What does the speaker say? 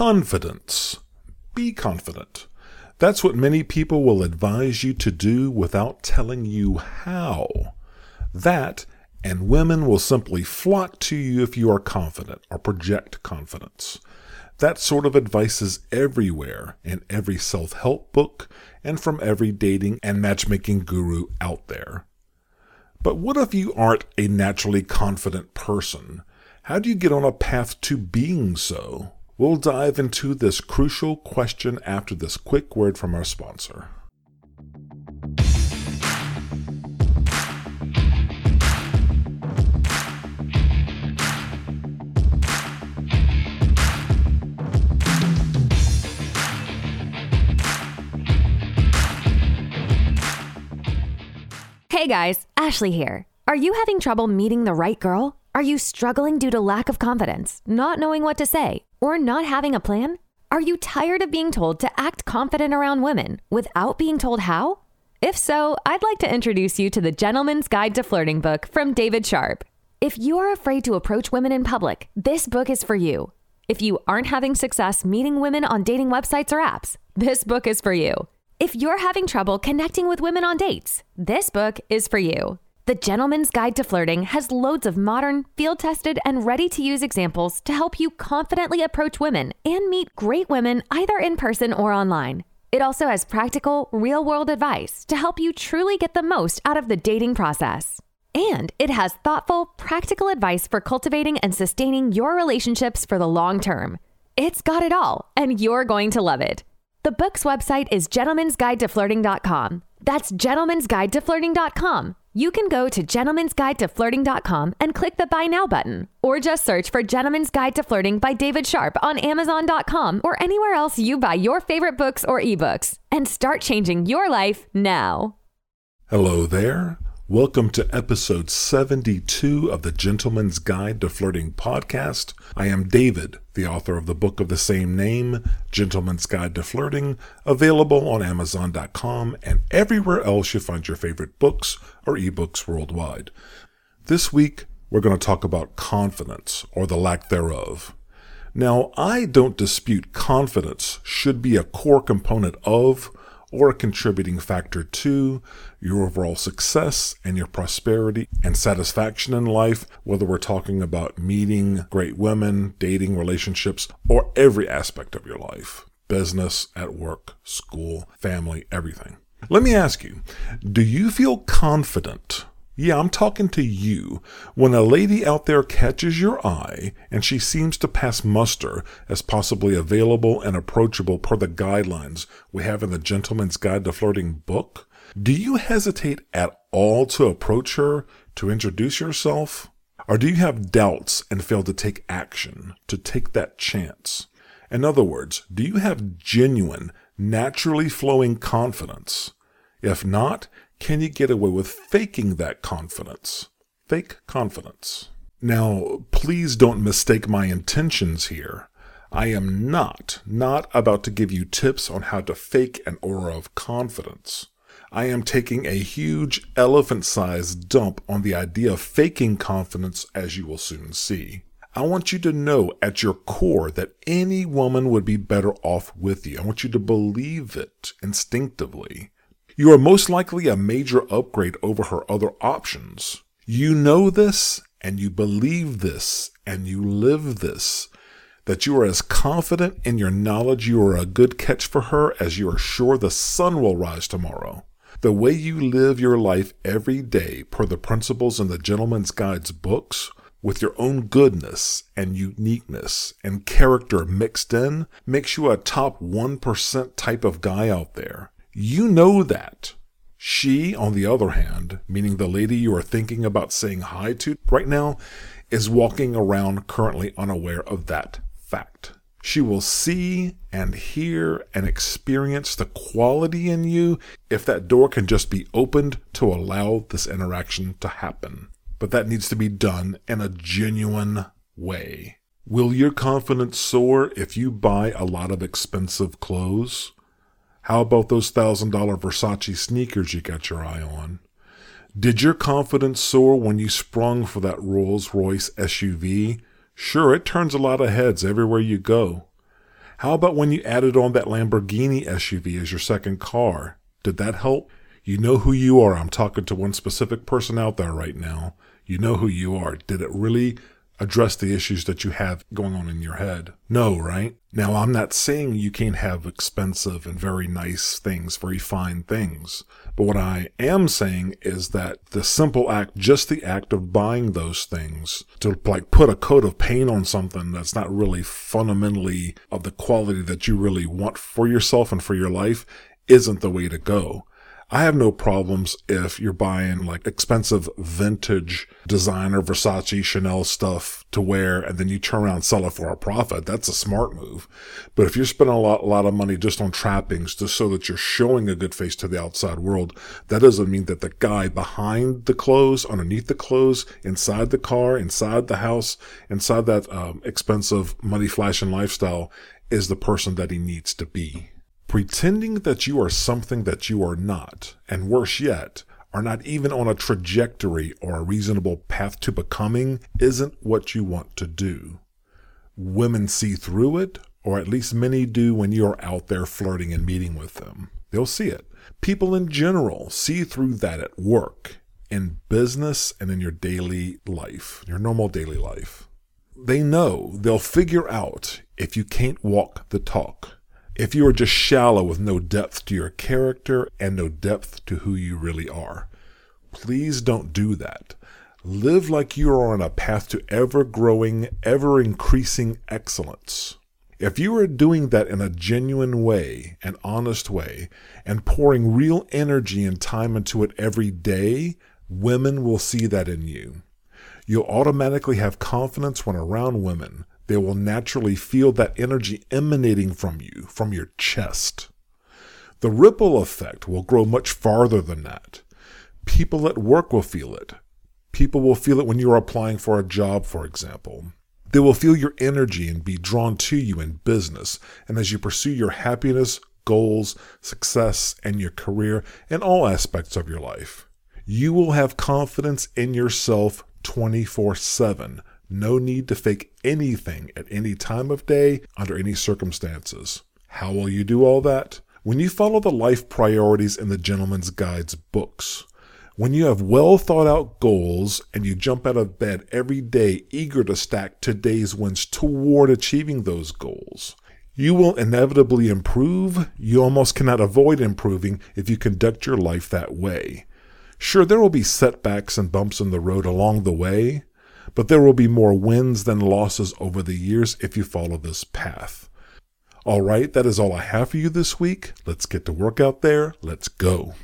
Confidence. Be confident. That's what many people will advise you to do without telling you how. That and women will simply flock to you if you are confident or project confidence. That sort of advice is everywhere in every self help book and from every dating and matchmaking guru out there. But what if you aren't a naturally confident person? How do you get on a path to being so? We'll dive into this crucial question after this quick word from our sponsor. Hey guys, Ashley here. Are you having trouble meeting the right girl? Are you struggling due to lack of confidence, not knowing what to say, or not having a plan? Are you tired of being told to act confident around women without being told how? If so, I'd like to introduce you to the Gentleman's Guide to Flirting book from David Sharp. If you are afraid to approach women in public, this book is for you. If you aren't having success meeting women on dating websites or apps, this book is for you. If you're having trouble connecting with women on dates, this book is for you. The Gentleman's Guide to Flirting has loads of modern, field tested, and ready to use examples to help you confidently approach women and meet great women either in person or online. It also has practical, real world advice to help you truly get the most out of the dating process. And it has thoughtful, practical advice for cultivating and sustaining your relationships for the long term. It's got it all, and you're going to love it. The book's website is gentlemansguidetoflirting.com. That's gentlemansguidetoflirting.com. You can go to gentlemansguidetoflirting.com and click the Buy Now button, or just search for Gentleman's Guide to Flirting by David Sharp on Amazon.com or anywhere else you buy your favorite books or ebooks, and start changing your life now. Hello there. Welcome to episode 72 of the Gentleman's Guide to Flirting podcast. I am David, the author of the book of the same name, Gentleman's Guide to Flirting, available on Amazon.com and everywhere else you find your favorite books or ebooks worldwide. This week, we're going to talk about confidence or the lack thereof. Now, I don't dispute confidence should be a core component of or a contributing factor to your overall success and your prosperity and satisfaction in life, whether we're talking about meeting great women, dating relationships, or every aspect of your life business, at work, school, family, everything. Let me ask you do you feel confident yeah, I'm talking to you. When a lady out there catches your eye and she seems to pass muster as possibly available and approachable per the guidelines we have in the Gentleman's Guide to Flirting book, do you hesitate at all to approach her, to introduce yourself? Or do you have doubts and fail to take action, to take that chance? In other words, do you have genuine, naturally flowing confidence? If not, can you get away with faking that confidence? Fake confidence. Now, please don't mistake my intentions here. I am not, not about to give you tips on how to fake an aura of confidence. I am taking a huge elephant sized dump on the idea of faking confidence, as you will soon see. I want you to know at your core that any woman would be better off with you. I want you to believe it instinctively. You are most likely a major upgrade over her other options. You know this and you believe this and you live this. That you are as confident in your knowledge you are a good catch for her as you are sure the sun will rise tomorrow. The way you live your life every day, per the principles in the Gentleman's Guide's books, with your own goodness and uniqueness and character mixed in, makes you a top 1% type of guy out there. You know that. She, on the other hand, meaning the lady you are thinking about saying hi to right now, is walking around currently unaware of that fact. She will see and hear and experience the quality in you if that door can just be opened to allow this interaction to happen. But that needs to be done in a genuine way. Will your confidence soar if you buy a lot of expensive clothes? How about those $1,000 Versace sneakers you got your eye on? Did your confidence soar when you sprung for that Rolls Royce SUV? Sure, it turns a lot of heads everywhere you go. How about when you added on that Lamborghini SUV as your second car? Did that help? You know who you are. I'm talking to one specific person out there right now. You know who you are. Did it really address the issues that you have going on in your head? No, right? Now, I'm not saying you can't have expensive and very nice things, very fine things. But what I am saying is that the simple act, just the act of buying those things to like put a coat of paint on something that's not really fundamentally of the quality that you really want for yourself and for your life isn't the way to go. I have no problems if you're buying like expensive vintage designer Versace Chanel stuff to wear and then you turn around and sell it for a profit. That's a smart move. But if you're spending a lot, a lot of money just on trappings just so that you're showing a good face to the outside world, that doesn't mean that the guy behind the clothes, underneath the clothes, inside the car, inside the house, inside that um, expensive money flashing lifestyle is the person that he needs to be. Pretending that you are something that you are not, and worse yet, are not even on a trajectory or a reasonable path to becoming, isn't what you want to do. Women see through it, or at least many do when you're out there flirting and meeting with them. They'll see it. People in general see through that at work, in business, and in your daily life, your normal daily life. They know, they'll figure out if you can't walk the talk if you are just shallow with no depth to your character and no depth to who you really are. Please don't do that. Live like you are on a path to ever growing, ever increasing excellence. If you are doing that in a genuine way, an honest way, and pouring real energy and time into it every day, women will see that in you. You'll automatically have confidence when around women they will naturally feel that energy emanating from you, from your chest. The ripple effect will grow much farther than that. People at work will feel it. People will feel it when you are applying for a job, for example. They will feel your energy and be drawn to you in business and as you pursue your happiness, goals, success, and your career in all aspects of your life. You will have confidence in yourself 24 7, no need to fake anything at any time of day, under any circumstances. How will you do all that? When you follow the life priorities in the Gentleman's Guide's books. When you have well thought out goals and you jump out of bed every day eager to stack today's wins toward achieving those goals. You will inevitably improve. You almost cannot avoid improving if you conduct your life that way. Sure, there will be setbacks and bumps in the road along the way, but there will be more wins than losses over the years if you follow this path. All right, that is all I have for you this week. Let's get to work out there. Let's go.